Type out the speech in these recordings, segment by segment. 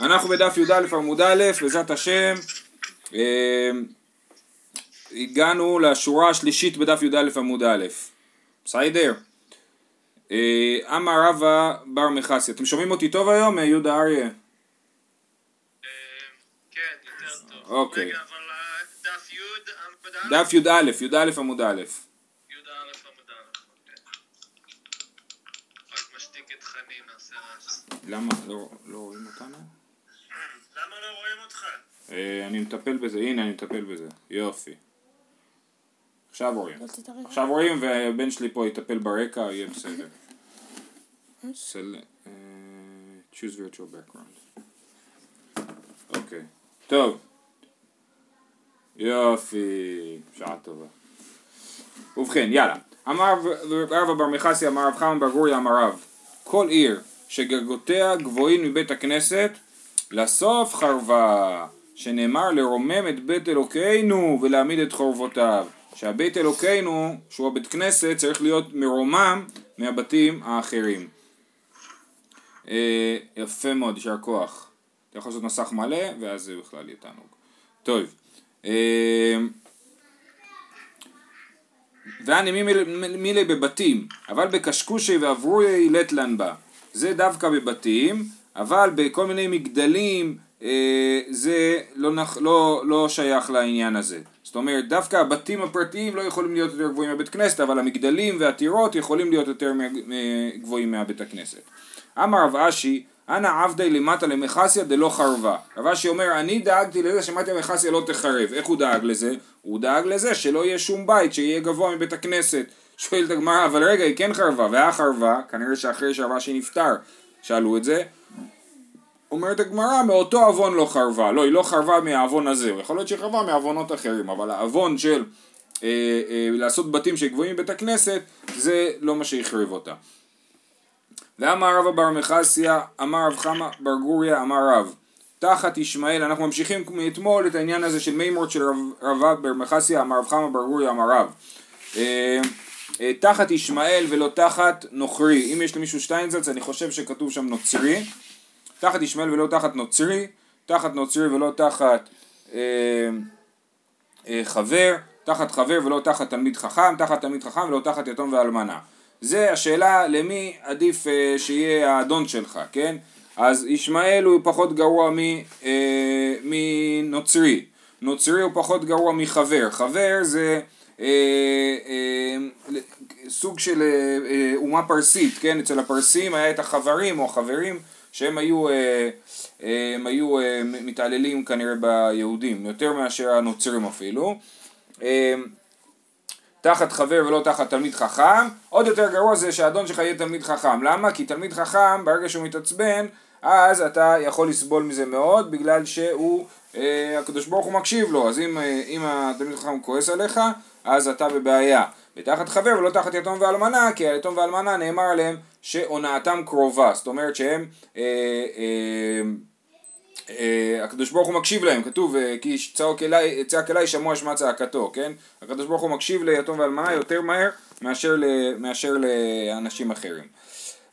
אנחנו בדף י"א עמוד א', בעזרת השם, אה, הגענו לשורה השלישית בדף י"א עמוד א', בסיידר. אה, אמר רבא בר מכסי, אתם שומעים אותי טוב היום, אה, יהודה אריה? כן, יותר טוב. אוקיי. רגע, אבל דף י' עמוד א'? דף י"א, י"א עמוד א'. אוקיי. למה? לא לא רואים אותנו? למה לא רואים אותך? אה, אני מטפל בזה, הנה אני מטפל בזה, יופי. עכשיו רואים. עכשיו רואים והבן שלי פה יטפל ברקע, יהיה בסדר. אה, choose virtual background. אוקיי. טוב. יופי. שעה טובה. ובכן, יאללה. אמר רבא בר מכסי, אמר רב חמא בר גוריה, אמר רב. כל עיר שגגותיה גבוהים מבית הכנסת, לסוף חרבה, שנאמר לרומם את בית אלוקינו ולהעמיד את חורבותיו. שהבית אלוקינו, שהוא הבית כנסת, צריך להיות מרומם מהבתים האחרים. אה, יפה מאוד, יישר כוח. אתה יכול לעשות מסך מלא, ואז זה בכלל יהיה תענוג. טוב. אה, ואני מילי בבתים, אבל בקשקושי ואברוי לטלן בה. זה דווקא בבתים, אבל בכל מיני מגדלים זה לא, נח, לא, לא שייך לעניין הזה. זאת אומרת, דווקא הבתים הפרטיים לא יכולים להיות יותר גבוהים מהבית כנסת, אבל המגדלים והטירות יכולים להיות יותר גבוהים מהבית הכנסת. אמר רב אשי, אנא עבדי למטה למכסיה דלא חרבה. רב אשי אומר, אני דאגתי לזה שמטה למכסיה לא תחרב. איך הוא דאג לזה? הוא דאג לזה שלא יהיה שום בית שיהיה גבוה מבית הכנסת. שואלת הגמרא, אבל רגע, היא כן חרבה, והחרבה, כנראה שאחרי שרב אשי נפטר, שאלו את זה. אומרת הגמרא, מאותו עוון לא חרבה. לא, היא לא חרבה מהעוון הזה. יכול להיות שהיא חרבה מעוונות אחרים, אבל העוון של אה, אה, לעשות בתים שגבוהים בבית הכנסת, זה לא מה שהחריב אותה. ואמר רבא בר מחסיה, אמר רב חמא בר גוריה, אמר רב, תחת ישמעאל, אנחנו ממשיכים מאתמול את העניין הזה של מימות של רבא בר מחסיה, אמר רב חמא בר גוריה, אמר רב. אה, אה, תחת ישמעאל ולא תחת נוכרי. אם יש למישהו שטיינזלץ, אני חושב שכתוב שם נוצרי. תחת ישמעאל ולא תחת נוצרי, תחת נוצרי ולא תחת אה, אה, חבר, תחת חבר ולא תחת תלמיד חכם, תחת תלמיד חכם ולא תחת יתום ואלמנה. זה השאלה למי עדיף אה, שיהיה האדון שלך, כן? אז ישמעאל הוא פחות גרוע מ, אה, מנוצרי, נוצרי הוא פחות גרוע מחבר, חבר זה אה, אה, סוג של אה, אומה פרסית, כן? אצל הפרסים היה את החברים או החברים שהם היו, אה, אה, הם היו אה, מתעללים כנראה ביהודים, יותר מאשר הנוצרים אפילו. תחת חבר ולא תחת תלמיד חכם, עוד יותר גרוע זה שהאדון שלך יהיה תלמיד חכם. למה? כי תלמיד חכם, ברגע שהוא מתעצבן, אז אתה יכול לסבול מזה מאוד, בגלל שהוא, אה, הקדוש ברוך הוא מקשיב לו, אז אם, אה, אם התלמיד חכם כועס עליך, אז אתה בבעיה. ותחת חבר ולא תחת יתום ואלמנה, כי היתום ואלמנה נאמר עליהם שהונאתם קרובה, זאת אומרת שהם אה, אה, אה, הקדוש ברוך הוא מקשיב להם, כתוב אה, כי צעק אליי, צעק אליי שמוע שמע צעקתו, כן? הקדוש ברוך הוא מקשיב ליתום ואלמנה יותר מהר מאשר, ל, מאשר לאנשים אחרים.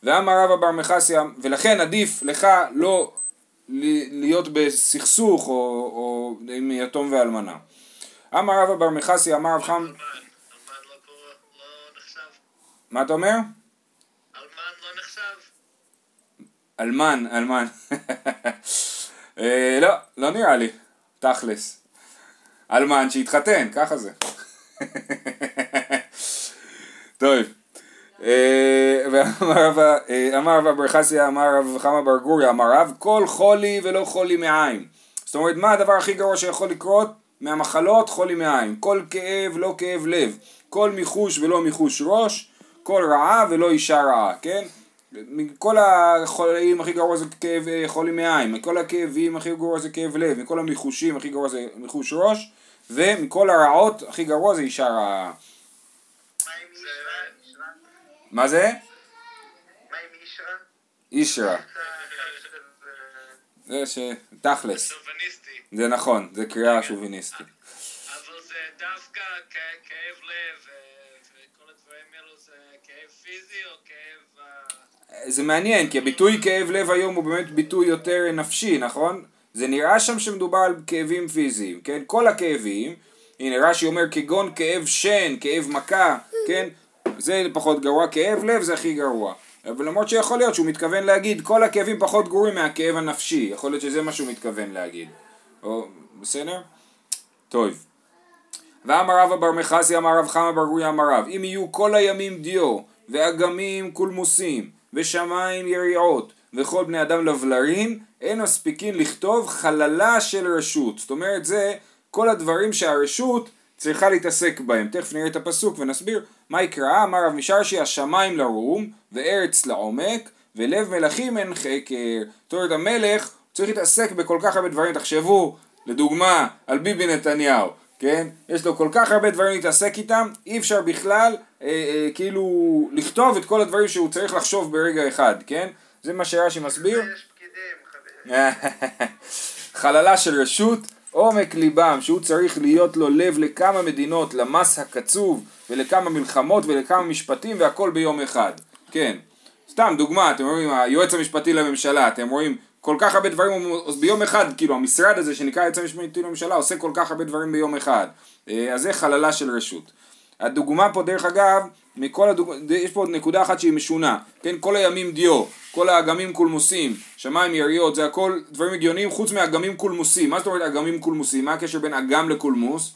ואמר רבא בר מכסיה, ולכן עדיף לך לא להיות בסכסוך או, או עם יתום ואלמנה. אמר רבא בר מכסיה, אמר רב חם... מה אתה אומר? אלמן לא נחשב. אלמן, אלמן. אה, לא, לא נראה לי, תכלס. אלמן שהתחתן, ככה זה. טוב. אה, ואמר רב בר חסיה, אמר רב חמא בר גוריה, אמר רב, כל חולי ולא חולי מעין. זאת אומרת, מה הדבר הכי גרוע שיכול לקרות? מהמחלות חולי מעין. כל כאב לא כאב לב. כל מיחוש ולא מיחוש ראש. כל רעה ולא אישה רעה, כן? מכל החולים הכי גרוע זה כאב חולי מעין, מכל הכאבים הכי גרוע זה כאב לב, מכל המיחושים הכי גרוע זה מיחוש ראש, ומכל הרעות הכי גרוע זה אישה רעה. מה זה? אישרה? זה ש... תכלס. זה נכון, זה קריאה שוביניסטית. אבל זה דווקא כאב לב ו- וכל הדברים האלו זה כאב פיזי או כאב... אה, זה מעניין, כי הביטוי כאב לב היום הוא באמת ביטוי יותר נפשי, נכון? זה נראה שם שמדובר על כאבים פיזיים, כן? כל הכאבים, הנה רש"י אומר כגון כאב שן, כאב מכה, כן? זה פחות גרוע, כאב לב זה הכי גרוע. אבל למרות שיכול להיות שהוא מתכוון להגיד כל הכאבים פחות גרועים מהכאב הנפשי, יכול להיות שזה מה שהוא מתכוון להגיד. או, בסדר? טוב. ואמר רבא בר מחסי אמר רב חמא בר גורי אמר רב אם יהיו כל הימים דיו ואגמים קולמוסים ושמיים יריעות וכל בני אדם לבלרים אין מספיקין לכתוב חללה של רשות. זאת אומרת זה כל הדברים שהרשות צריכה להתעסק בהם. תכף נראה את הפסוק ונסביר מה יקרא. אמר רב משרשי השמיים לרום וארץ לעומק ולב מלכים אין חקר. זאת אומרת המלך צריך להתעסק בכל כך הרבה דברים. תחשבו לדוגמה על ביבי נתניהו כן? יש לו כל כך הרבה דברים להתעסק איתם, אי אפשר בכלל כאילו לכתוב את כל הדברים שהוא צריך לחשוב ברגע אחד, כן? זה מה שרש"י מסביר. חללה של רשות, עומק ליבם, שהוא צריך להיות לו לב לכמה מדינות, למס הקצוב, ולכמה מלחמות ולכמה משפטים, והכל ביום אחד. כן. סתם דוגמה, אתם רואים, היועץ המשפטי לממשלה, אתם רואים כל כך הרבה דברים ביום אחד, כאילו המשרד הזה שנקרא היועץ המשפטי לממשלה עושה כל כך הרבה דברים ביום אחד. אה, אז זה חללה של רשות. הדוגמה פה דרך אגב, מכל הדוג... יש פה עוד נקודה אחת שהיא משונה, כן, כל הימים דיו, כל האגמים קולמוסים, שמיים יריות, זה הכל דברים הגיוניים חוץ מאגמים קולמוסים, מה זאת אומרת אגמים קולמוסים, מה הקשר בין אגם לקולמוס?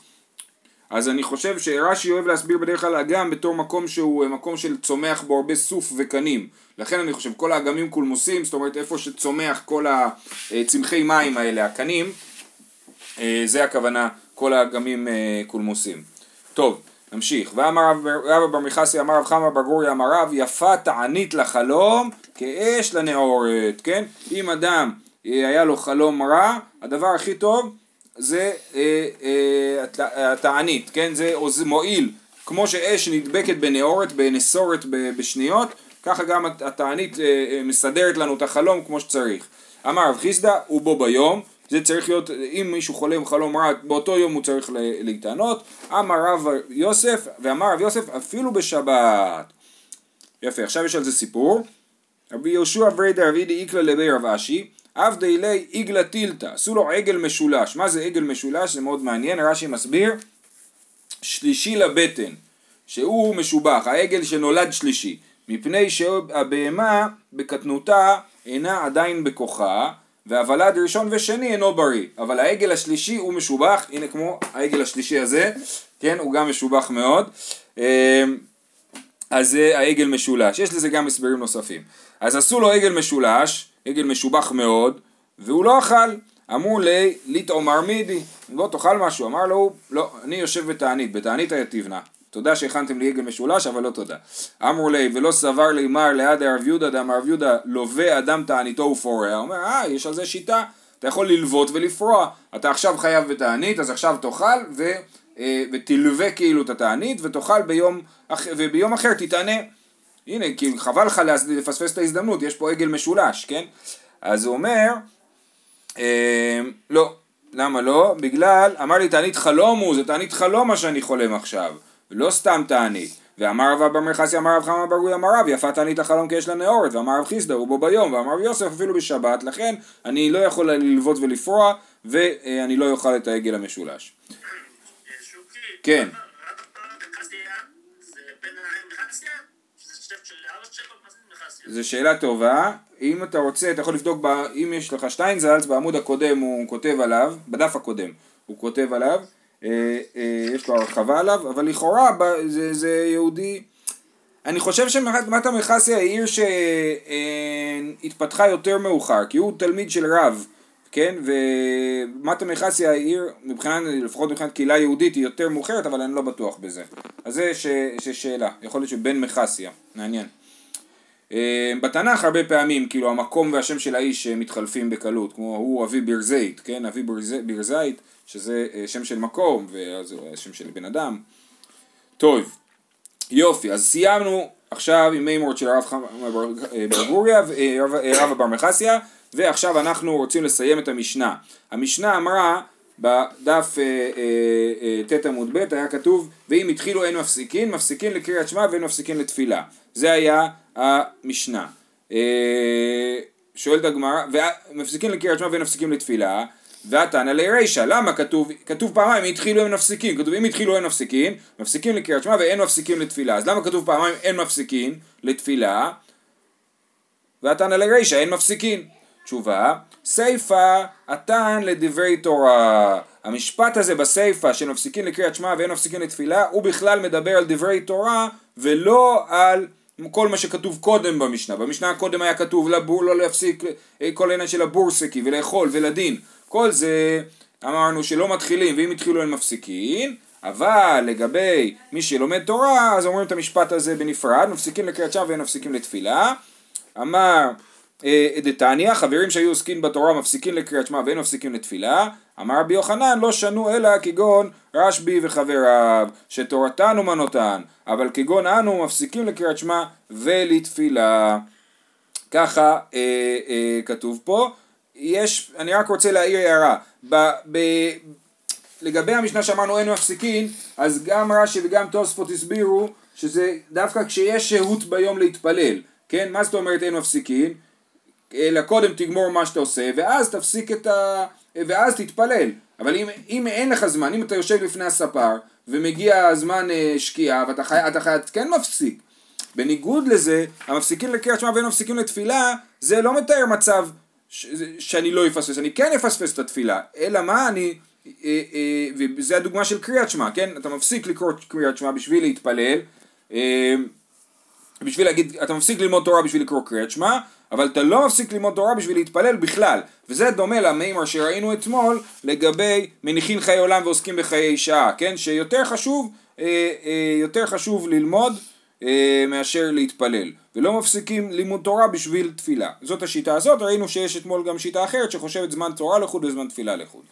אז אני חושב שרש"י אוהב להסביר בדרך כלל אגם בתור מקום שהוא אה, מקום של צומח בו הרבה סוף וקנים. לכן אני חושב כל האגמים קולמוסים, זאת אומרת איפה שצומח כל הצמחי מים האלה, הקנים אה, זה הכוונה כל האגמים אה, קולמוסים. טוב, נמשיך. ואמר רב בר מיכסי אמר רב חמא בר גורי אמר רב יפה תענית לחלום כאש לנעורת, כן? אם אדם אה, היה לו חלום רע, הדבר הכי טוב זה אה, אה, הת- התענית, כן? זה מועיל, כמו שאש נדבקת בנעורת, בנסורת בשניות, ככה גם הת- התענית מסדרת לנו את החלום כמו שצריך. אמר רב חיסדא הוא בו ביום, זה צריך להיות, אם מישהו חולם חלום רע, באותו יום הוא צריך להתענות. אמר רב יוסף, ואמר רב יוסף אפילו בשבת. יפה, עכשיו יש על זה סיפור. רבי יהושע בריידא רבידי איקלה לבי רב אשי, עבדי לי עיגלה טילתא, עשו לו עגל משולש. מה זה עגל משולש? זה מאוד מעניין, רש"י מסביר. שלישי לבטן, שהוא משובח, העגל שנולד שלישי, מפני שהבהמה בקטנותה אינה עדיין בכוחה, והוולד ראשון ושני אינו בריא, אבל העגל השלישי הוא משובח, הנה כמו העגל השלישי הזה, כן, הוא גם משובח מאוד, אמ, אז זה העגל משולש, יש לזה גם הסברים נוספים. אז עשו לו עגל משולש, עגל משובח מאוד, והוא לא אכל. אמרו לי, ליטעומר מידי, בוא תאכל משהו. אמר לו, לא, אני יושב בתענית, בתענית היה תבנה. תודה שהכנתם לי עגל משולש, אבל לא תודה. אמרו לי, ולא סבר לי מר ליד הרב יהודה, דאמר רב יהודה, לווה אדם תעניתו ופורע. אומר, אה, יש על זה שיטה. אתה יכול ללוות ולפרוע. אתה עכשיו חייב בתענית, אז עכשיו תאכל ו, אה, ותלווה כאילו את התענית, ותאכל ביום, וביום אחר תתענה. הנה, כי חבל לך לפספס את ההזדמנות, יש פה עגל משולש, כן? אז הוא אומר, אה, לא, למה לא? בגלל, אמר לי תענית חלום הוא, זה תענית חלום מה שאני חולם עכשיו, לא סתם תענית. ואמר רב אבר מרחסי אמר רב חמא בר גוי אמר רב יפה תענית החלום כי יש לה נאורת ואמר רב חיסדא הוא בו ביום ואמר רב יוסף אפילו בשבת לכן אני לא יכול ללוות ולפרוע ואני לא אוכל את העגל המשולש. כן. זה אבא שאלה טובה, אם אתה רוצה אתה יכול לבדוק, ב, אם יש לך שטיינזלץ בעמוד הקודם הוא כותב עליו, בדף הקודם הוא כותב עליו, יש לו הרחבה עליו, אבל לכאורה זה, זה יהודי, אני חושב שמטה מכסיה היא עיר שהתפתחה יותר מאוחר, כי הוא תלמיד של רב, כן, ומטה מכסיה היא עיר, מבחינת, לפחות מבחינת קהילה יהודית היא יותר מאוחרת, אבל אני לא בטוח בזה. אז זה ש, ששאלה, יכול להיות שבן מכסיה, מעניין. אה, בתנ"ך הרבה פעמים, כאילו המקום והשם של האיש אה, מתחלפים בקלות, כמו הוא אבי בירזית, כן, אבי בירזית, שזה אה, שם של מקום, ואז הוא שם של בן אדם. טוב, יופי, אז סיימנו עכשיו עם מימורד של הרב חמא בר אה, בר גוריה, אבר מחסיה, ועכשיו אנחנו רוצים לסיים את המשנה. המשנה אמרה, בדף ט' עמוד ב' היה כתוב, ואם התחילו אין מפסיקין, מפסיקין לקריאת שמע ואין מפסיקין לתפילה. זה היה המשנה. אה, שואלת הגמרא, מפסיקים לקריאת שמע ואין מפסיקים לתפילה, והתנא לרישא, למה כתוב, כתוב פעמיים התחילו הם מפסיקים, כתוב אם התחילו הם מפסיקים, מפסיקים לקריאת שמע ואין מפסיקים לתפילה, אז למה כתוב פעמיים אין מפסיקים לתפילה, והתנא לרישא אין מפסיקים, תשובה, סיפא התן לדברי תורה, המשפט הזה בסיפא של מפסיקים לקריאת שמע ואין מפסיקים לתפילה, הוא בכלל מדבר על דברי תורה ולא על כל מה שכתוב קודם במשנה, במשנה הקודם היה כתוב לבור, לא להפסיק אה, כל העניין של הבורסקי ולאכול ולדין, כל זה אמרנו שלא מתחילים ואם התחילו הם מפסיקים, אבל לגבי מי שלומד תורה אז אומרים את המשפט הזה בנפרד, מפסיקים לקריאת שמע ואין מפסיקים לתפילה, אמר דתניא, חברים שהיו עוסקים בתורה מפסיקים לקריאת שמע ואין מפסיקים לתפילה, אמר רבי יוחנן לא שנו אלא כגון רשב"י וחבריו, שתורתן אומנותן, אבל כגון אנו מפסיקים לקריאת שמע ולתפילה. ככה אה, אה, כתוב פה. יש, אני רק רוצה להעיר הערה. ב, ב, לגבי המשנה שאמרנו אין מפסיקים, אז גם רש"י וגם תוספות הסבירו שזה דווקא כשיש שהות ביום להתפלל. כן? מה זאת אומרת אין מפסיקים? אלא קודם תגמור מה שאתה עושה, ואז תפסיק את ה... ואז תתפלל. אבל אם, אם אין לך זמן, אם אתה יושב לפני הספר, ומגיע הזמן אה, שקיעה, ואתה חי, אתה חי, כן מפסיק. בניגוד לזה, המפסיקים לקריאת שמע ואין מפסיקים לתפילה, זה לא מתאר מצב ש, שאני לא אפספס, אני כן אפספס את התפילה, אלא מה אני, אה, אה, וזה הדוגמה של קריאת שמע, כן? אתה מפסיק לקרוא קריאת שמע בשביל להתפלל, אה, בשביל להגיד, אתה מפסיק ללמוד תורה בשביל לקרוא קריאת שמע, אבל אתה לא מפסיק ללמוד תורה בשביל להתפלל בכלל, וזה דומה למימר שראינו אתמול לגבי מניחין חיי עולם ועוסקים בחיי שעה, כן? שיותר חשוב, אה, אה, יותר חשוב ללמוד אה, מאשר להתפלל, ולא מפסיקים לימוד תורה בשביל תפילה. זאת השיטה הזאת, ראינו שיש אתמול גם שיטה אחרת שחושבת זמן תורה לחוד וזמן תפילה לחוד.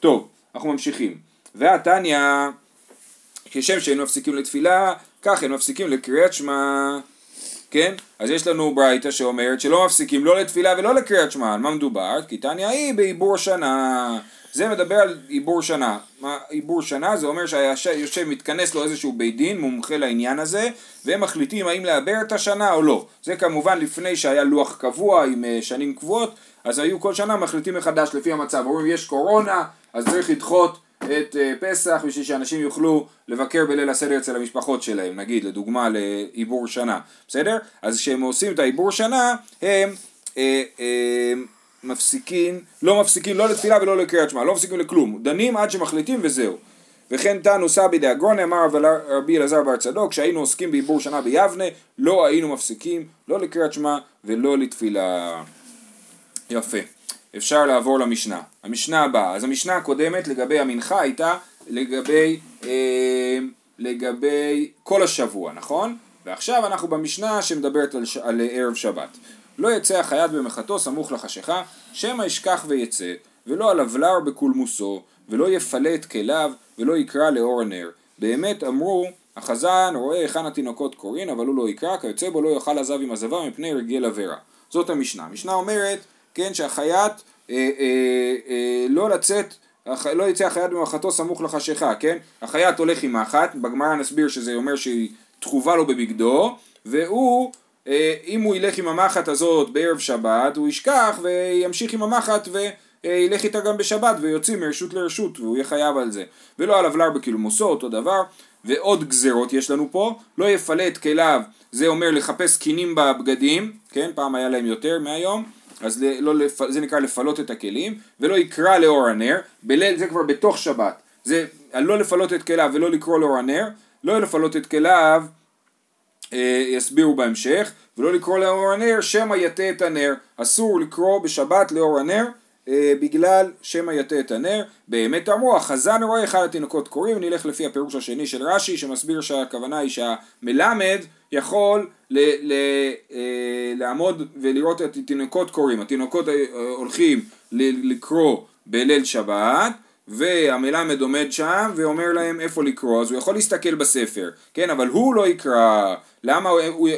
טוב, אנחנו ממשיכים. והתניא, כשם שאין מפסיקים לתפילה, כך אין מפסיקים לקריאת שמע. כן? אז יש לנו ברייתא שאומרת שלא מפסיקים לא לתפילה ולא לקריאת שמע, על מה מדובר? כי תניא היא בעיבור שנה. זה מדבר על עיבור שנה. מה עיבור שנה? זה אומר שהיושב מתכנס לו איזשהו בית דין, מומחה לעניין הזה, והם מחליטים האם לעבר את השנה או לא. זה כמובן לפני שהיה לוח קבוע עם אה, שנים קבועות, אז היו כל שנה מחליטים מחדש לפי המצב. אומרים יש קורונה, אז צריך לדחות את אה, פסח בשביל שאנשים יוכלו לבקר בליל הסדר אצל המשפחות שלהם, נגיד לדוגמה לעיבור שנה, בסדר? אז כשהם עושים את העיבור שנה הם אה, אה, מפסיקים, לא מפסיקים לא לתפילה ולא לקריאת שמע, לא מפסיקים לכלום, דנים עד שמחליטים וזהו. וכן תנו סבי דאגרון אמר רבי אלעזר בר צדוק כשהיינו עוסקים בעיבור שנה ביבנה לא היינו מפסיקים לא לקריאת שמע ולא לתפילה. יפה. אפשר לעבור למשנה. המשנה הבאה, אז המשנה הקודמת לגבי המנחה הייתה לגבי, אה, לגבי כל השבוע, נכון? ועכשיו אנחנו במשנה שמדברת על, על ערב שבת. לא יצא החייט במחתו סמוך לחשיכה, שמא ישכח ויצא, ולא על אבלר בקולמוסו, ולא יפלה את כליו, ולא יקרא לאור הנר. באמת אמרו, החזן רואה היכן התינוקות קוראים, אבל הוא לא יקרא, כיוצא בו לא יאכל עזב עם עזבה מפני רגל אברה. זאת המשנה. המשנה אומרת כן, שהחייט אה, אה, אה, לא לצאת, לא יצא החייט במחתו סמוך לחשיכה, כן? החייט הולך עם מחט, בגמרא נסביר שזה אומר שהיא תחובה לו בבגדו, והוא, אם הוא ילך עם המחט הזאת בערב שבת, הוא ישכח וימשיך עם המחט וילך איתה גם בשבת ויוצאים מרשות לרשות והוא יהיה חייב על זה. ולא על אבלר בקילומוסו, אותו דבר. ועוד גזרות יש לנו פה, לא יפלה את כליו, זה אומר לחפש קינים בבגדים, כן, פעם היה להם יותר מהיום, אז לא. זה נקרא לפלות את הכלים, ולא יקרא לאור הנר, בליל זה כבר בתוך שבת, זה לא לפלות את כליו ולא לקרוא לאור הנר, לא לפלות את כליו, אה, יסבירו בהמשך, ולא לקרוא לאור הנר, שמא יטה את הנר, אסור לקרוא בשבת לאור הנר, אה, בגלל שמא יטה את הנר, באמת אמרו, החזן רואה אחד התינוקות קוראים, נלך לפי הפירוש השני של רש"י, שמסביר שהכוונה היא שהמלמד יכול ל, ל, אה, לעמוד ולראות את התינוקות קוראים, התינוקות אה, הולכים ל, לקרוא בליל שבת, והמלמד עומד שם ואומר להם איפה לקרוא, אז הוא יכול להסתכל בספר, כן, אבל הוא לא יקרא, למה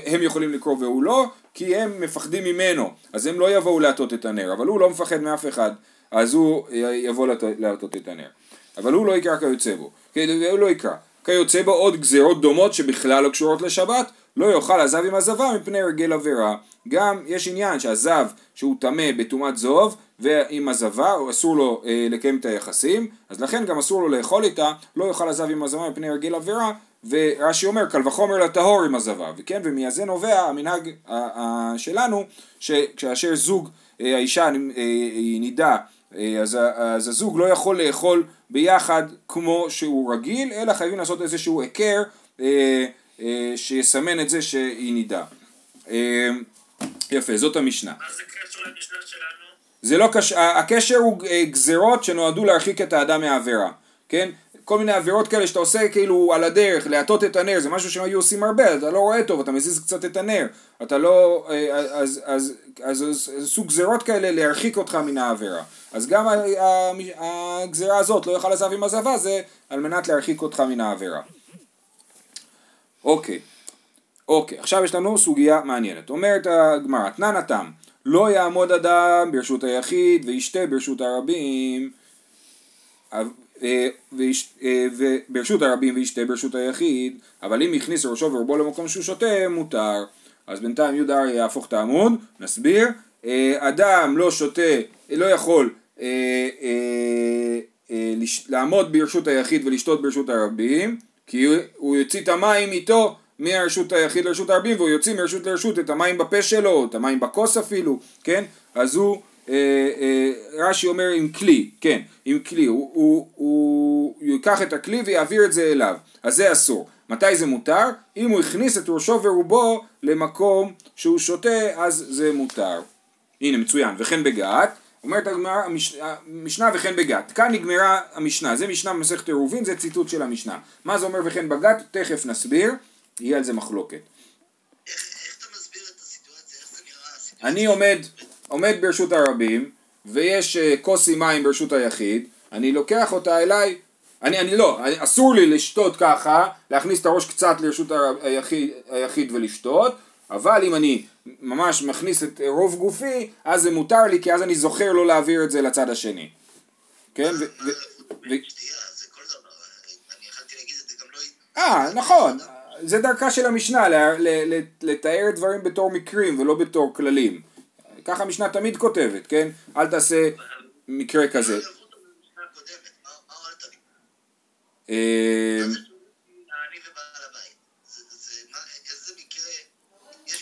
הם יכולים לקרוא והוא לא? כי הם מפחדים ממנו, אז הם לא יבואו להטות את הנר, אבל הוא לא מפחד מאף אחד, אז הוא יבוא להטות את הנר. אבל הוא לא יקרא כיוצא בו, כן, הוא לא יקרא. כיוצא בו עוד גזירות דומות שבכלל לא קשורות לשבת, לא יאכל הזב עם הזבה מפני הרגל עבירה. גם יש עניין שהזב שהוא טמא בטומאת זוב ועם הזבה, אסור לו אה, לקיים את היחסים, אז לכן גם אסור לו לאכול איתה, לא יאכל הזב עם הזבה מפני הרגל עבירה, ורש"י אומר קל וחומר לטהור עם הזבה, וכן ומזה נובע המנהג שלנו שכאשר זוג אה, האישה אה, היא נידה אה, אז, אז הזוג לא יכול לאכול ביחד כמו שהוא רגיל אלא חייבים לעשות איזשהו היכר שיסמן את זה שהיא נידה. יפה זאת המשנה. מה זה קשור למשנה שלנו? זה לא קש... הקשר הוא גזרות שנועדו להרחיק את האדם מהעבירה, כן? כל מיני עבירות כאלה שאתה עושה כאילו על הדרך, להטות את הנר, זה משהו שהם היו עושים הרבה, אתה לא רואה טוב, אתה מזיז קצת את הנר, אתה לא... אה, אז, אז, אז, אז עשו גזרות כאלה להרחיק אותך מן העבירה. אז גם הגזרה הזאת, לא יאכל עזב עם עזבה, זה על מנת להרחיק אותך מן העבירה. אוקיי. אוקיי, עכשיו יש לנו סוגיה מעניינת. אומרת הגמרא, תנן התם, לא יעמוד אדם ברשות היחיד וישתה ברשות הרבים, אה, אה, וברשות הרבים וישתה ברשות היחיד, אבל אם הכניס ראשו ורובו למקום שהוא שותה, מותר. אז בינתיים יהודה אריה יהפוך את העמוד, נסביר. אה, אדם לא שותה, לא יכול לעמוד ברשות היחיד ולשתות ברשות הרבים, כי הוא- יוציא את המים איתו מהרשות היחיד לרשות הרבים והוא יוציא מרשות לרשות את המים בפה שלו, את המים בכוס אפילו, כן? אז הוא, רש"י אומר עם כלי, כן, עם כלי, הוא, הוא, הוא, ייקח את הכלי ויעביר את זה אליו, אז זה אסור. מתי זה מותר? אם הוא הכניס את ראשו ורובו למקום שהוא שותה, אז זה מותר. הנה מצוין, וכן בגת, אומרת הגמרא, המש- המשנה וכן בגת, כאן נגמרה המשנה, זה משנה במסכת עירובין, זה ציטוט של המשנה. מה זה אומר וכן בגת? תכף נסביר, יהיה על זה מחלוקת. איך אתה מסביר את הסיטואציה? איך זה נראה? אני עומד, עומד ברשות הרבים, ויש אה, כוס עם מים ברשות היחיד, אני לוקח אותה אליי, אני, אני לא, אני, אסור לי לשתות ככה, להכניס את הראש קצת לרשות הר- היחיד, היחיד ולשתות, אבל אם אני ממש מכניס את רוב גופי, אז זה מותר לי, כי אז אני זוכר לא להעביר את זה לצד השני. כן? ו- ו- ו- לא... אה, נכון, זה דרכה של המשנה, לתאר דברים בתור מקרים ולא בתור כללים. ככה המשנה תמיד כותבת, כן? אל תעשה מקרה כזה.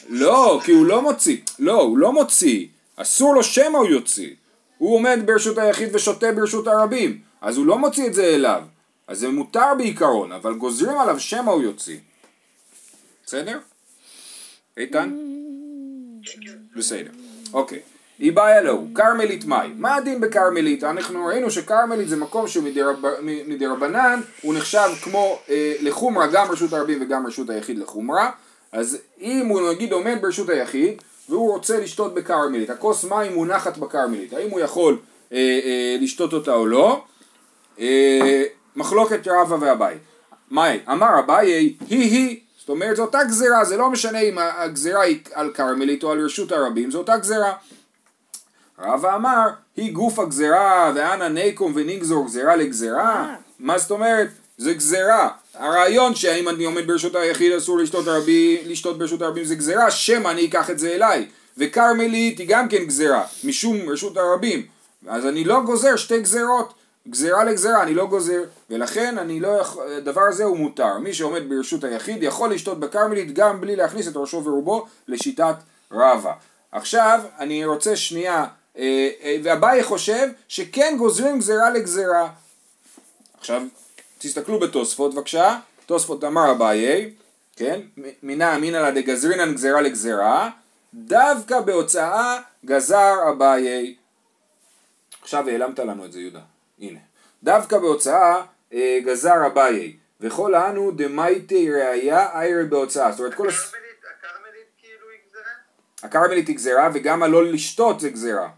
לא כי הוא לא מוציא. לא, הוא לא מוציא. אסור לו שמא הוא יוציא. הוא עומד ברשות היחיד ושותה ברשות הרבים. אז הוא לא מוציא את זה אליו. אז זה מותר בעיקרון, אבל גוזרים עליו שמא הוא יוציא. בסדר? איתן? בסדר. אוקיי. באה אלוהו, כרמלית מאי. מה הדין בכרמלית? אנחנו ראינו שכרמלית זה מקום שמדרבנן הוא נחשב כמו אה, לחומרה, גם רשות הרבים וגם רשות היחיד לחומרה. אז אם הוא נגיד עומד ברשות היחיד והוא רוצה לשתות בכרמלית, הכוס מים מונחת בכרמלית, האם הוא יכול אה, אה, לשתות אותה או לא? אה, מחלוקת רבא ואביי. מאי, אמר אביי, היא היא, זאת אומרת זו אותה גזירה, זה לא משנה אם הגזירה היא על כרמלית או על רשות הרבים, זו אותה גזירה. רבא אמר, היא גוף הגזירה, ואנא נקום ונגזור גזירה לגזירה. מה זאת אומרת? זה גזירה. הרעיון שאם אני עומד ברשות היחיד אסור לשתות, הרבי, לשתות ברשות הרבים זה גזירה, שמא אני אקח את זה אליי. וכרמלית היא גם כן גזירה, משום רשות הרבים. אז אני לא גוזר שתי גזירות. גזירה לגזירה אני לא גוזר, ולכן אני לא יכול, הדבר הזה הוא מותר. מי שעומד ברשות היחיד יכול לשתות בכרמלית גם בלי להכניס את ראשו ורובו לשיטת רבא. עכשיו אני רוצה שנייה, אה, אה, ואביי חושב שכן גוזרים גזירה לגזירה. עכשיו תסתכלו בתוספות בבקשה, תוספות אמר אביי, כן, מינא אמינא לה דגזרינן גזירה לגזירה, דווקא בהוצאה גזר אביי. עכשיו העלמת לנו את זה יהודה, הנה. דווקא בהוצאה אה, גזר אביי, וכל האנו דמייטי ראיה איירי בהוצאה. זאת אומרת כל... הס... הכרמלית, הכרמלית כאילו היא גזרה? הכרמלית היא גזירה וגם הלא לשתות זה גזירה.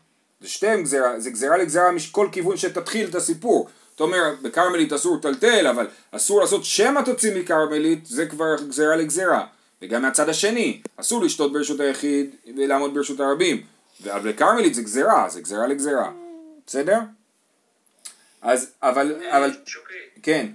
זה שתיהם גזירה, זה גזירה לגזירה מכל כיוון שתתחיל את הסיפור. אתה אומר, בכרמלית אסור לטלטל, אבל אסור לעשות שמא תוציא מכרמלית, זה כבר גזירה לגזירה. וגם מהצד השני, אסור לשתות ברשות היחיד ולעמוד ברשות הרבים. אבל בכרמלית זה גזירה, זה גזירה לגזירה. בסדר? אז, אבל, אבל, שוקי, כן.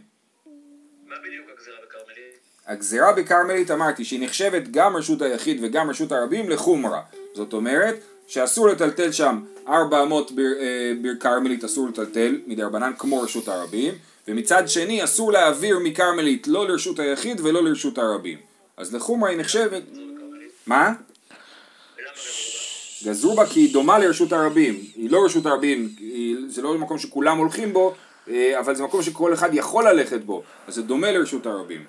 מה בדיוק הגזירה בכרמלית? הגזירה בכרמלית אמרתי שהיא נחשבת גם רשות היחיד וגם רשות הרבים לחומרה זאת אומרת שאסור לטלטל שם ארבע אמות אה, בכרמלית אסור לטלטל מדרבנן כמו רשות הרבים ומצד שני אסור להעביר מכרמלית לא לרשות היחיד ולא לרשות הרבים אז לחומרה היא נחשבת מה? גזרו בה? כי היא דומה לרשות הרבים, היא לא רשות הרבים, היא, זה לא מקום שכולם הולכים בו, אה, אבל זה מקום שכל אחד יכול ללכת בו, אז זה דומה לרשות הרבים.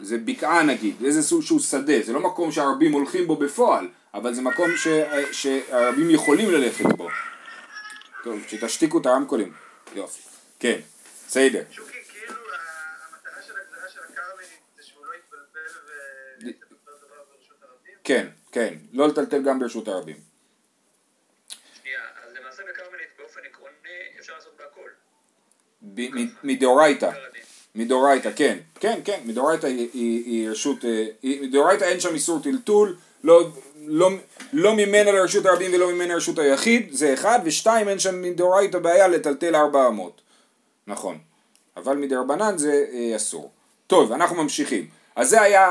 זה בקעה נגיד, איזה שהוא שדה, זה לא מקום שהרבים הולכים בו בפועל, אבל זה מקום ש, שהרבים יכולים ללכת בו. טוב, שתשתיקו את הרמקולים. יופי. כן, בסדר. כאילו לא? כן, כן, לא לטלטל גם ברשות הרבים. שנייה, אז למעשה בכרמלית באופן עקרוני אפשר לעשות בהכל. ב- מ- מדאורייתא. מדאורייתא, כן, כן, כן, מדאורייתא היא, היא, היא רשות, אה, מדאורייתא אין שם איסור טלטול, לא, לא, לא ממנה לרשות הרבים ולא ממנה לרשות היחיד, זה אחד, ושתיים, אין שם מדאורייתא בעיה לטלטל ארבע אמות, נכון, אבל מדרבנן זה אה, אסור. טוב, אנחנו ממשיכים. אז זה היה,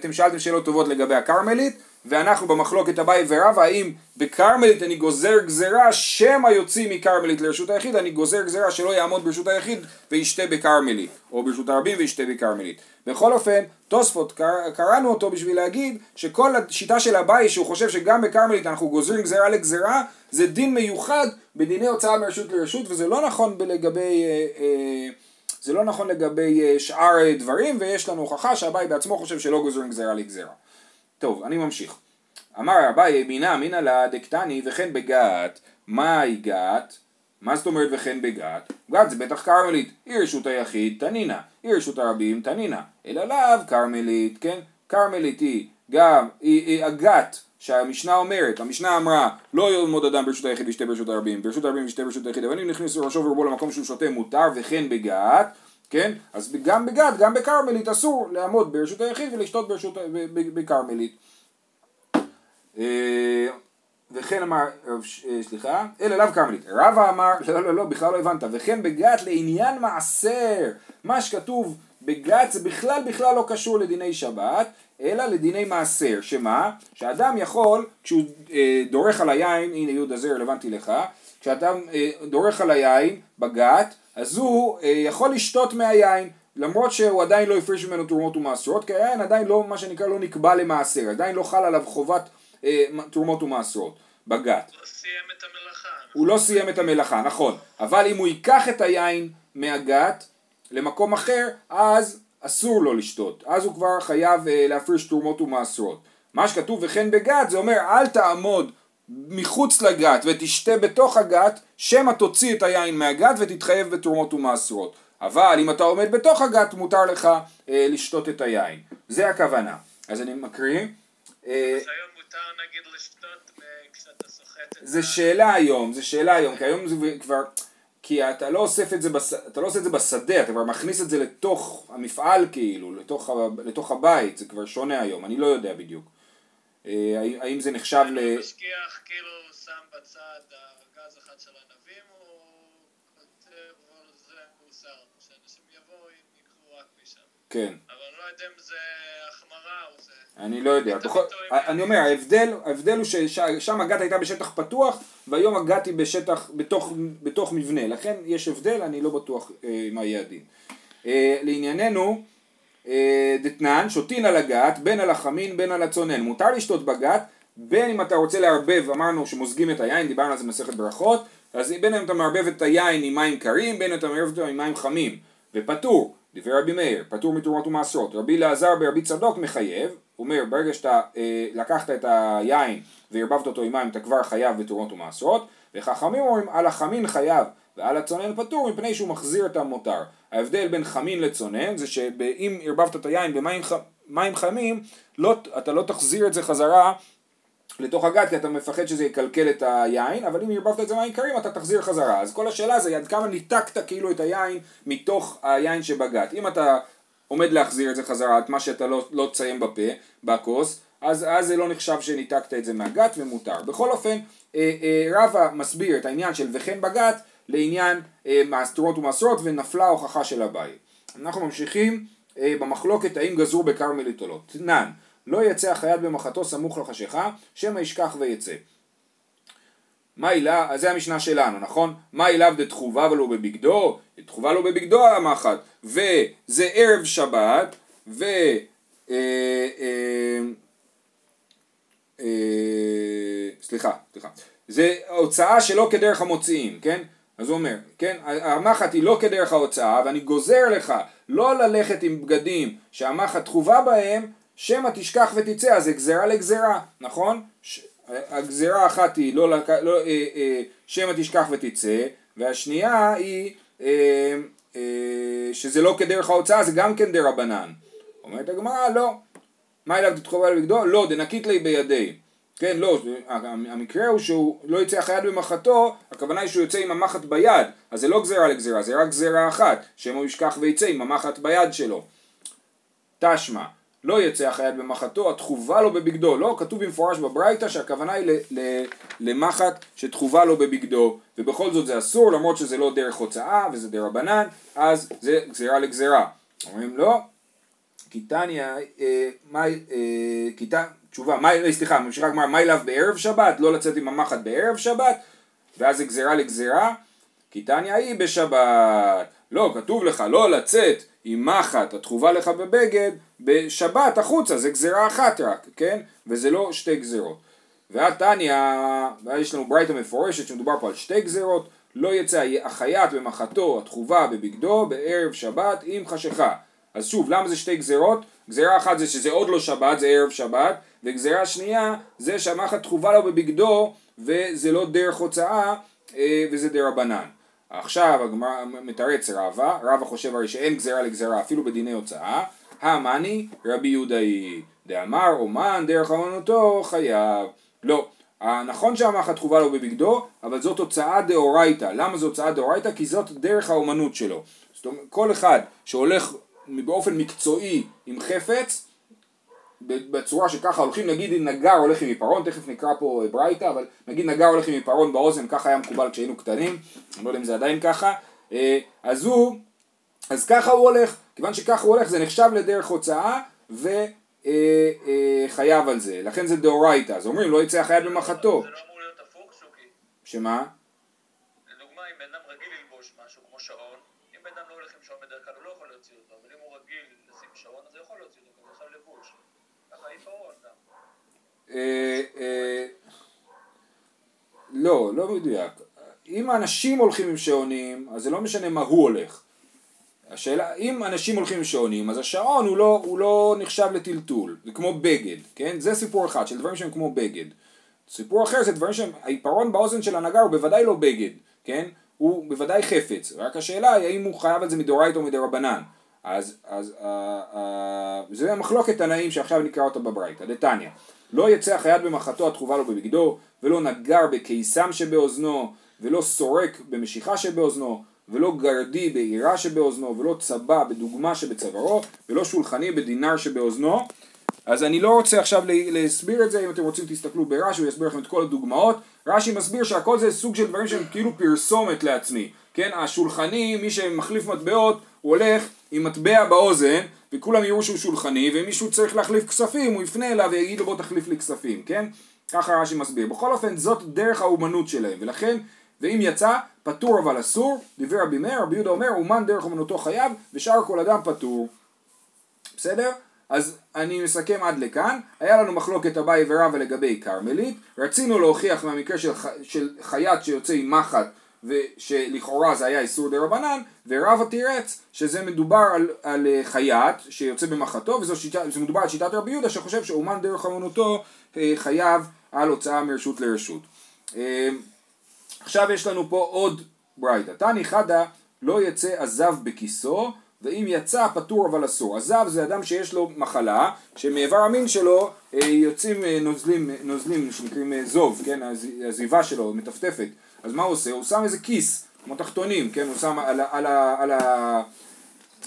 אתם שאלתם שאלות טובות לגבי הכרמלית, ואנחנו במחלוקת אביי ורבא, האם בכרמלית אני גוזר גזרה שמא יוציא מכרמלית לרשות היחיד, אני גוזר גזרה שלא יעמוד ברשות היחיד וישתה בכרמלית, או ברשות הרבים וישתה בכרמלית. בכל אופן, תוספות, קר- קראנו אותו בשביל להגיד שכל השיטה של אביי, שהוא חושב שגם בכרמלית אנחנו גוזרים גזרה לגזרה, זה דין מיוחד בדיני הוצאה מרשות לרשות, וזה לא נכון לגבי... אה, אה, זה לא נכון לגבי אה, שאר אה, דברים, ויש לנו הוכחה שאביי בעצמו חושב שלא גוזרים גזרה לגזרה. טוב, אני ממשיך. אמר אביי אמינא אמינא לה דקתני וכן בגת, מהי גת? מה זאת אומרת וכן בגת? גת זה בטח כרמלית, היא רשות היחיד תנינה, היא רשות הרבים תנינה, אלא לאו כרמלית, כן? כרמלית היא גם, היא, היא הגת שהמשנה אומרת, המשנה אמרה לא יעמוד אדם ברשות היחיד וישתה ברשות הרבים, ברשות הרבים וישתה ברשות היחיד, אבל אם נכניסו ראשו ורובו למקום שהוא שותה מותר וכן בגת, כן? אז גם בגת, גם בכרמלית אסור לעמוד ברשות היחיד ולשתות ברשות, בכרמלית. אה, וכן אמר, אה, סליחה, אלא לאו כרמלית. רבא אמר, לא לא לא, בכלל לא הבנת, וכן בגת לעניין מעשר, מה שכתוב בגת זה בכלל בכלל לא קשור לדיני שבת, אלא לדיני מעשר, שמה? שאדם יכול, כשהוא אה, דורך על היין, הנה יהודה זה רלוונטי לך, כשאדם אה, דורך על היין בגת, אז הוא אה, יכול לשתות מהיין, למרות שהוא עדיין לא הפריש ממנו תרומות ומעשרות, כי היין עדיין לא, מה שנקרא, לא נקבע למעשר, עדיין לא חל עליו חובת אה, תרומות ומעשרות, בגת. לא סיים את המלאכה. הוא לא סיים את המלאכה, נכון, אבל אם הוא ייקח את היין מהגת למקום אחר, אז אסור לו לשתות, אז הוא כבר חייב אה, להפריש תרומות ומעשרות. מה שכתוב וכן בגת זה אומר אל תעמוד מחוץ לגת ותשתה בתוך הגת, שמא תוציא את היין מהגת ותתחייב בתרומות ומעשרות. אבל אם אתה עומד בתוך הגת מותר לך אה, לשתות את היין. זה הכוונה. אז אני מקריא. אה, אז היום מותר נגיד לשתות אה, כשאתה סוחט את זה שאלה היום, זה שאלה היום, כי היום זה כבר, כי אתה לא אוסף את זה, בס, אתה לא עושה את זה בשדה, אתה כבר מכניס את זה לתוך המפעל כאילו, לתוך, ה- לתוך הבית, זה כבר שונה היום, אני לא יודע בדיוק. אה, האם- זה נחשב ל... משגיח כאילו שם בצד ארגז אחד של ענבים, הוא כותב זה מוסר, שאנשים יבואו יקחו רק משם. כן, אני לא יודע אם זה החמרה או זה... אני לא יודע. בכל. אני אומר, ההבדל, ההבדל הוא ששם הגת הייתה בשטח פתוח, והיום הגת היא בשטח, בתוך, בתוך מבנה, לכן יש הבדל, אני לא בטוח אה, מה יהיה הדין. אה, לענייננו, אה, דתנן, שותין על הגת, בין על החמין בין על הצונן. מותר לשתות בגת, בין אם אתה רוצה לערבב, אמרנו שמוזגים את היין, דיברנו על זה במסכת ברכות, אז בין אם אתה מערבב את היין עם מים קרים, בין אם אתה מערבב אותו עם מים חמים, ופטור, דברי רבי מאיר, פטור מתרומות ומעשרות. רבי אלעזר ברבי צדוק מחייב, הוא אומר ברגע שאתה אה, לקחת את היין וערבבת אותו עם מים אתה כבר חייב בתרומות ומעשרות, וחכמים אומרים על החמין חייב ועל הצונן פטור מפני שהוא מחזיר את המותר. ההבדל בין חמין לצונן זה שאם ערבבת את היין במים ח... מים חמים, לא, אתה לא תחזיר את זה חזרה לתוך הגת כי אתה מפחד שזה יקלקל את היין, אבל אם ערבבת את זה מים קרים אתה תחזיר חזרה. אז כל השאלה זה עד כמה ניתקת כאילו את היין מתוך היין שבגת. אם אתה עומד להחזיר את זה חזרה, את מה שאתה לא, לא תסיים בפה, בכוס, אז, אז זה לא נחשב שניתקת את זה מהגת ומותר. בכל אופן, אה, אה, רבא מסביר את העניין של וכן בגת לעניין אה, מעשרות ומעשרות ונפלה ההוכחה של אביי. אנחנו ממשיכים אה, במחלוקת האם גזרו בכרמלית או לא. תנן, לא יצא החייל במחתו סמוך לחשיכה, שמא ישכח ויצא. מה אליו, אז זה המשנה שלנו, נכון? מה אליו דתחובה ולא בבגדו? דתחובה לא בבגדו המחט, וזה ערב שבת, ו... אה, אה, אה, סליחה, סליחה. זה הוצאה שלא כדרך המוציאים, כן? אז הוא אומר, כן? המחט היא לא כדרך ההוצאה, ואני גוזר לך לא ללכת עם בגדים שהמחט תחובה בהם, שמא תשכח ותצא, אז זה גזרה לגזרה, נכון? ש... הגזרה האחת היא לא, לק... לא, אה, אה, שמא תשכח ותצא, והשנייה היא אה, אה, שזה לא כדרך ההוצאה, זה גם כן דרבנן. אומרת הגמרא, לא. מה אליו תתחובה לבגדו? לא, דנקית לי בידי. כן, לא, המקרה הוא שהוא לא יצא החייד במחתו, הכוונה היא שהוא יוצא עם המחט ביד, אז זה לא גזירה לגזירה, זה רק גזירה אחת, שמא ישכח ויצא עם המחט ביד שלו. תשמע, לא יצא החייד במחתו, התחובה לו בבגדו, לא, כתוב במפורש בברייתא שהכוונה היא למחט שתחובה לו בבגדו, ובכל זאת זה אסור, למרות שזה לא דרך הוצאה וזה דרבנן, אז זה גזירה לגזירה. אומרים לא, כי תניא, אה, אה, תשובה, מה, אה, סליחה, ממשיכה הגמרא, מה אליו בערב שבת? לא לצאת עם המחט בערב שבת? ואז זה גזירה לגזירה? כי תניא היא בשבת. לא, כתוב לך לא לצאת עם מחט התחובה לך בבגד בשבת החוצה, זה גזירה אחת רק, כן? וזה לא שתי גזירות. ועד תניא, יש לנו ברייתא מפורשת שמדובר פה על שתי גזירות, לא יצא החייט במחתו התחובה בבגדו בערב שבת עם חשיכה. אז שוב, למה זה שתי גזירות? גזירה אחת זה שזה עוד לא שבת, זה ערב שבת, וגזירה שנייה זה שהמחט תחובה לו בבגדו וזה לא דרך הוצאה אה, וזה דרבנן. עכשיו הגמרא מתרץ רבא, רבא חושב הרי שאין גזירה לגזירה אפילו בדיני הוצאה, המאני רבי יהודאי, דאמר אומן דרך אמנותו חייב. לא, נכון שהמחט תחובה לו בבגדו, אבל זאת הוצאה דאורייתא. למה זו הוצאה דאורייתא? כי זאת דרך האומנות שלו. זאת אומרת, כל אחד שהולך באופן מקצועי עם חפץ, בצורה שככה הולכים, נגיד אם נגר הולך עם עיפרון, תכף נקרא פה ברייתא, אבל נגיד נגר הולך עם עיפרון באוזן, ככה היה מקובל כשהיינו קטנים, אני לא יודע אם זה עדיין ככה, אה, אז הוא, אז ככה הוא הולך, כיוון שככה הוא הולך זה נחשב לדרך הוצאה וחייב אה, אה, על זה, לכן זה דאורייתא, אז אומרים לא יצא החייב במחתו. זה לא אמור להיות הפוך, שוקי. שמה? לדוגמה, אם בן אדם רגיל ללבוש משהו כמו שעון, אם בן אדם לא הולך עם שעון בדרך כלל הוא לא יכול להוציא אותו, אבל אם הוא רגיל לשים שעון, אז הוא יכול להוציא אותו, כי הוא עכשיו לבוש. ככה עיפרון גם. לא, לא מדויק. אם האנשים הולכים עם שעונים, אז זה לא משנה מה הוא הולך. השאלה, אם אנשים הולכים עם שעונים, אז השעון הוא לא, הוא לא נחשב לטלטול, זה כמו בגד, כן? זה סיפור אחד, של דברים שהם כמו בגד. סיפור אחר זה דברים שהם, העיפרון באוזן של הנגר הוא בוודאי לא בגד, כן? הוא בוודאי חפץ, רק השאלה היא האם הוא חייב על זה מדאורייתא או מדרבנן. אז, אז אה, אה, זה המחלוקת תנאים שעכשיו נקרא אותה בברייתא, דתניא. לא יצא החייל במחתו התחובה לו בבגדו, ולא נגר בקיסם שבאוזנו, ולא סורק במשיכה שבאוזנו, ולא גרדי בעירה שבאוזנו, ולא צבע בדוגמה שבצווארו, ולא שולחני בדינר שבאוזנו. אז אני לא רוצה עכשיו להסביר את זה, אם אתם רוצים תסתכלו ברש"י, הוא יסביר לכם את כל הדוגמאות. רש"י מסביר שהכל זה סוג של דברים שהם כאילו פרסומת לעצמי. כן, השולחני, מי שמחליף מטבעות, הוא הולך עם מטבע באוזן, וכולם יראו שהוא שולחני, ומישהו צריך להחליף כספים, הוא יפנה אליו ויגיד לו בוא תחליף לי כספים, כן? ככה רש"י מסביר. בכל אופן, זאת דרך האומנות שלהם, ולכן, ואם יצא, פטור אבל אסור, דברי רבי מאיר, רבי יהודה אומר, אומן דרך אומנותו חייב, ושאר כל אדם פטור. בסדר? אז אני מסכם עד לכאן, היה לנו מחלוקת אביי ורבא לגבי כרמלית, רצינו להוכיח מהמקרה של, ח... של חייט שיוצא עם מחט ושלכאורה זה היה איסור דה רבנן, ורבא תירץ שזה מדובר על, על אה, חייט שיוצא במחתו, וזה מדובר על שיטת רבי יהודה שחושב שאומן דרך אמנותו אה, חייב על הוצאה מרשות לרשות. אה, עכשיו יש לנו פה עוד ברייתא, תני חדה לא יצא עזב בכיסו ואם יצא פטור אבל אסור. עזב זה אדם שיש לו מחלה, שמאיבר המין שלו יוצאים נוזלים, נוזלים שנקראים זוב, כן, הזיבה שלו מטפטפת. אז מה הוא עושה? הוא שם איזה כיס, כמו תחתונים, כן? הוא שם על, על, על,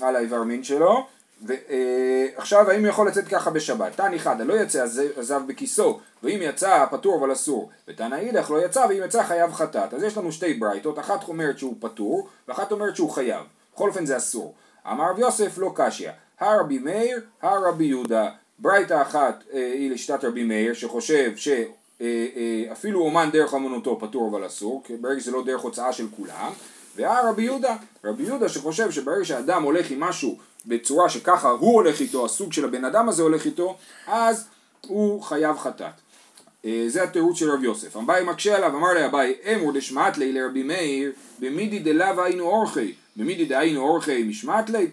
על, האיבר מין שלו. ועכשיו האם הוא יכול לצאת ככה בשבת? תנא חדא לא יצא עזב בכיסו ואם יצא פטור אבל אסור ותנא אידך לא יצא ואם יצא חייב חטאת אז יש לנו שתי ברייתות אחת אומרת שהוא פטור ואחת אומרת שהוא חייב בכל אופן זה אסור אמר רבי יוסף לא קשיא, הרבי מאיר, הרבי יהודה, ברייתא אחת אה, היא לשיטת רבי מאיר שחושב שאפילו אומן דרך אמנותו פטור אבל אסור, ברגע שזה לא דרך הוצאה של כולם, והרבי יהודה, רבי יהודה שחושב שברגע שאדם הולך עם משהו בצורה שככה הוא הולך איתו, הסוג של הבן אדם הזה הולך איתו, אז הוא חייב חטאת. אה, זה התירוץ של רבי יוסף. אביי מקשה עליו, אמר לי אביי, אמור דשמט לי לרבי מאיר, במידי דלאו היינו אורחי, במידי דהיינו אורחי משמט לי?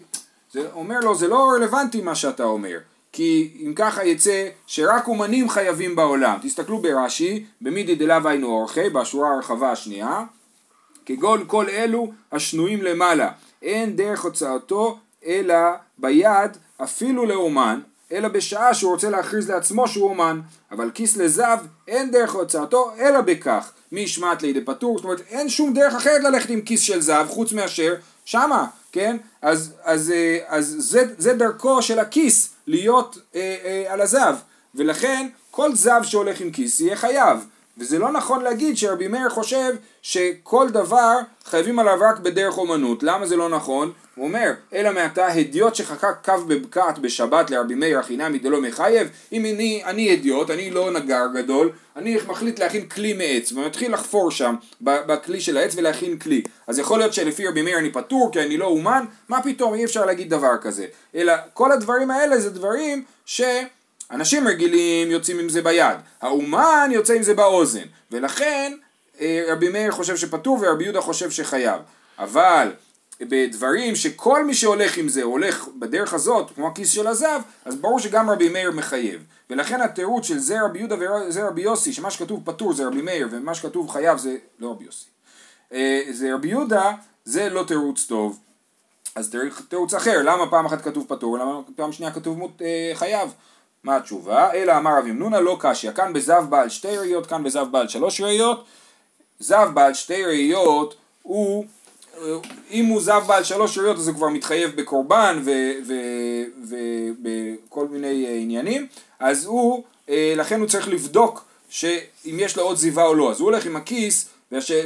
זה אומר לו, זה לא רלוונטי מה שאתה אומר, כי אם ככה יצא שרק אומנים חייבים בעולם. תסתכלו ברש"י, במידי דלאו היינו אורחי, בשורה הרחבה השנייה, כגון כל אלו השנויים למעלה, אין דרך הוצאתו אלא ביד אפילו לאומן, אלא בשעה שהוא רוצה להכריז לעצמו שהוא אומן, אבל כיס לזב אין דרך הוצאתו אלא בכך, מי ישמעת לידי פטור, זאת אומרת אין שום דרך אחרת ללכת עם כיס של זהב חוץ מאשר שמה, כן? אז, אז, אה, אז זה, זה דרכו של הכיס להיות אה, אה, על הזב, ולכן כל זב שהולך עם כיס יהיה חייב. וזה לא נכון להגיד שרבי מאיר חושב שכל דבר חייבים עליו רק בדרך אומנות. למה זה לא נכון? הוא אומר, אלא מעתה הדיוט שחקק קו בבקעת בשבת לרבי מאיר החינמי דלא מחייב, אם אני, אני הדיוט, אני לא נגר גדול, אני מחליט להכין כלי מעץ, ומתחיל לחפור שם בכלי של העץ ולהכין כלי. אז יכול להיות שלפי רבי מאיר אני פטור כי אני לא אומן, מה פתאום אי אפשר להגיד דבר כזה. אלא כל הדברים האלה זה דברים ש... אנשים רגילים יוצאים עם זה ביד, האומן יוצא עם זה באוזן, ולכן אה, רבי מאיר חושב שפטור ורבי יהודה חושב שחייב. אבל בדברים שכל מי שהולך עם זה הולך בדרך הזאת, כמו הכיס של הזהב, אז ברור שגם רבי מאיר מחייב. ולכן התירוץ של זה רבי יהודה וזה רבי יוסי, שמה שכתוב פטור זה רבי מאיר ומה שכתוב חייב זה לא רבי יוסי. אה, זה רבי יהודה, זה לא תירוץ טוב. אז תירוץ אחר, למה פעם אחת כתוב פטור, למה פעם שנייה כתוב אה, חייב? מה התשובה? אלא אמר רבי מנונה לא קשיא, כאן בזב בעל שתי ראיות, כאן בזב בעל שלוש ראיות. זב בעל שתי ראיות הוא, אם הוא זב בעל שלוש ראיות אז הוא כבר מתחייב בקורבן ובכל מיני אה, עניינים, אז הוא, אה, לכן הוא צריך לבדוק שאם יש לו עוד זיווה או לא, אז הוא הולך עם הכיס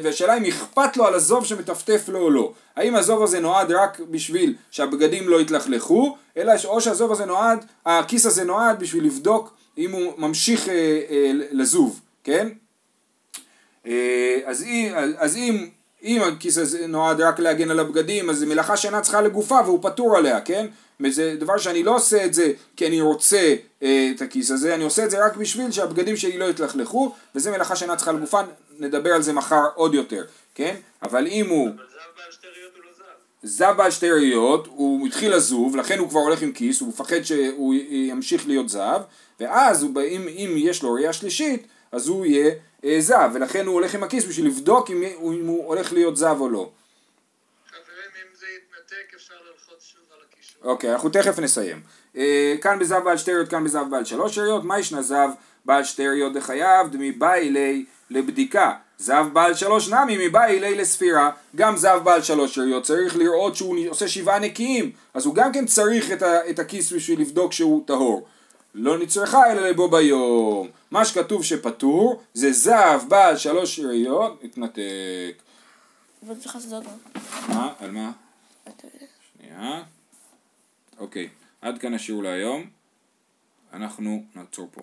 והשאלה אם אכפת לו על הזוב שמטפטף לו או לא. האם הזוב הזה נועד רק בשביל שהבגדים לא יתלכלכו, אלא או שהזוב הזה נועד, הכיס הזה נועד בשביל לבדוק אם הוא ממשיך אה, אה, לזוב, כן? אה, אז, אז אם, אם הכיס הזה נועד רק להגן על הבגדים, אז זו מלאכה שאינה צריכה לגופה והוא פטור עליה, כן? וזה דבר שאני לא עושה את זה כי אני רוצה אה, את הכיס הזה, אני עושה את זה רק בשביל שהבגדים שלי לא יתלכלכו, וזה מלאכה שאינה צריכה לגופה, נדבר על זה מחר עוד יותר, כן? אבל אם הוא... אבל זב בעל שתי ראיות הוא לא זב. זב בעל שתי ראיות, הוא התחיל לזוב, לכן הוא כבר הולך עם כיס, הוא מפחד שהוא ימשיך להיות זב, ואז הוא, אם, אם יש לו ראייה שלישית, אז הוא יהיה אה, זב, ולכן הוא הולך עם הכיס בשביל לבדוק אם, אם הוא הולך להיות זב או לא. חברים, אם זה יתנתק אפשר ללחוץ שוב על הקישור. אוקיי, אנחנו תכף נסיים. אה, כאן בזב בעל שתי ראיות, כאן בזב בעל שלוש ראיות, מה ישנה זב בעל שתי ראיות דחייב, דמי באי לי לבדיקה. זב בעל שלוש נמי מבאי לי לספירה, גם זב בעל שלוש ראיות צריך לראות שהוא עושה שבעה נקיים, אז הוא גם כן צריך את, ה, את הכיס בשביל לבדוק שהוא טהור. לא נצרכה אלא לבו ביום. מה שכתוב שפטור זה זב בעל שלוש ראיות, התנתק. אבל צריך לעשות מה? על מה? שנייה. אוקיי, עד כאן השיעור להיום. אנחנו נעצור פה.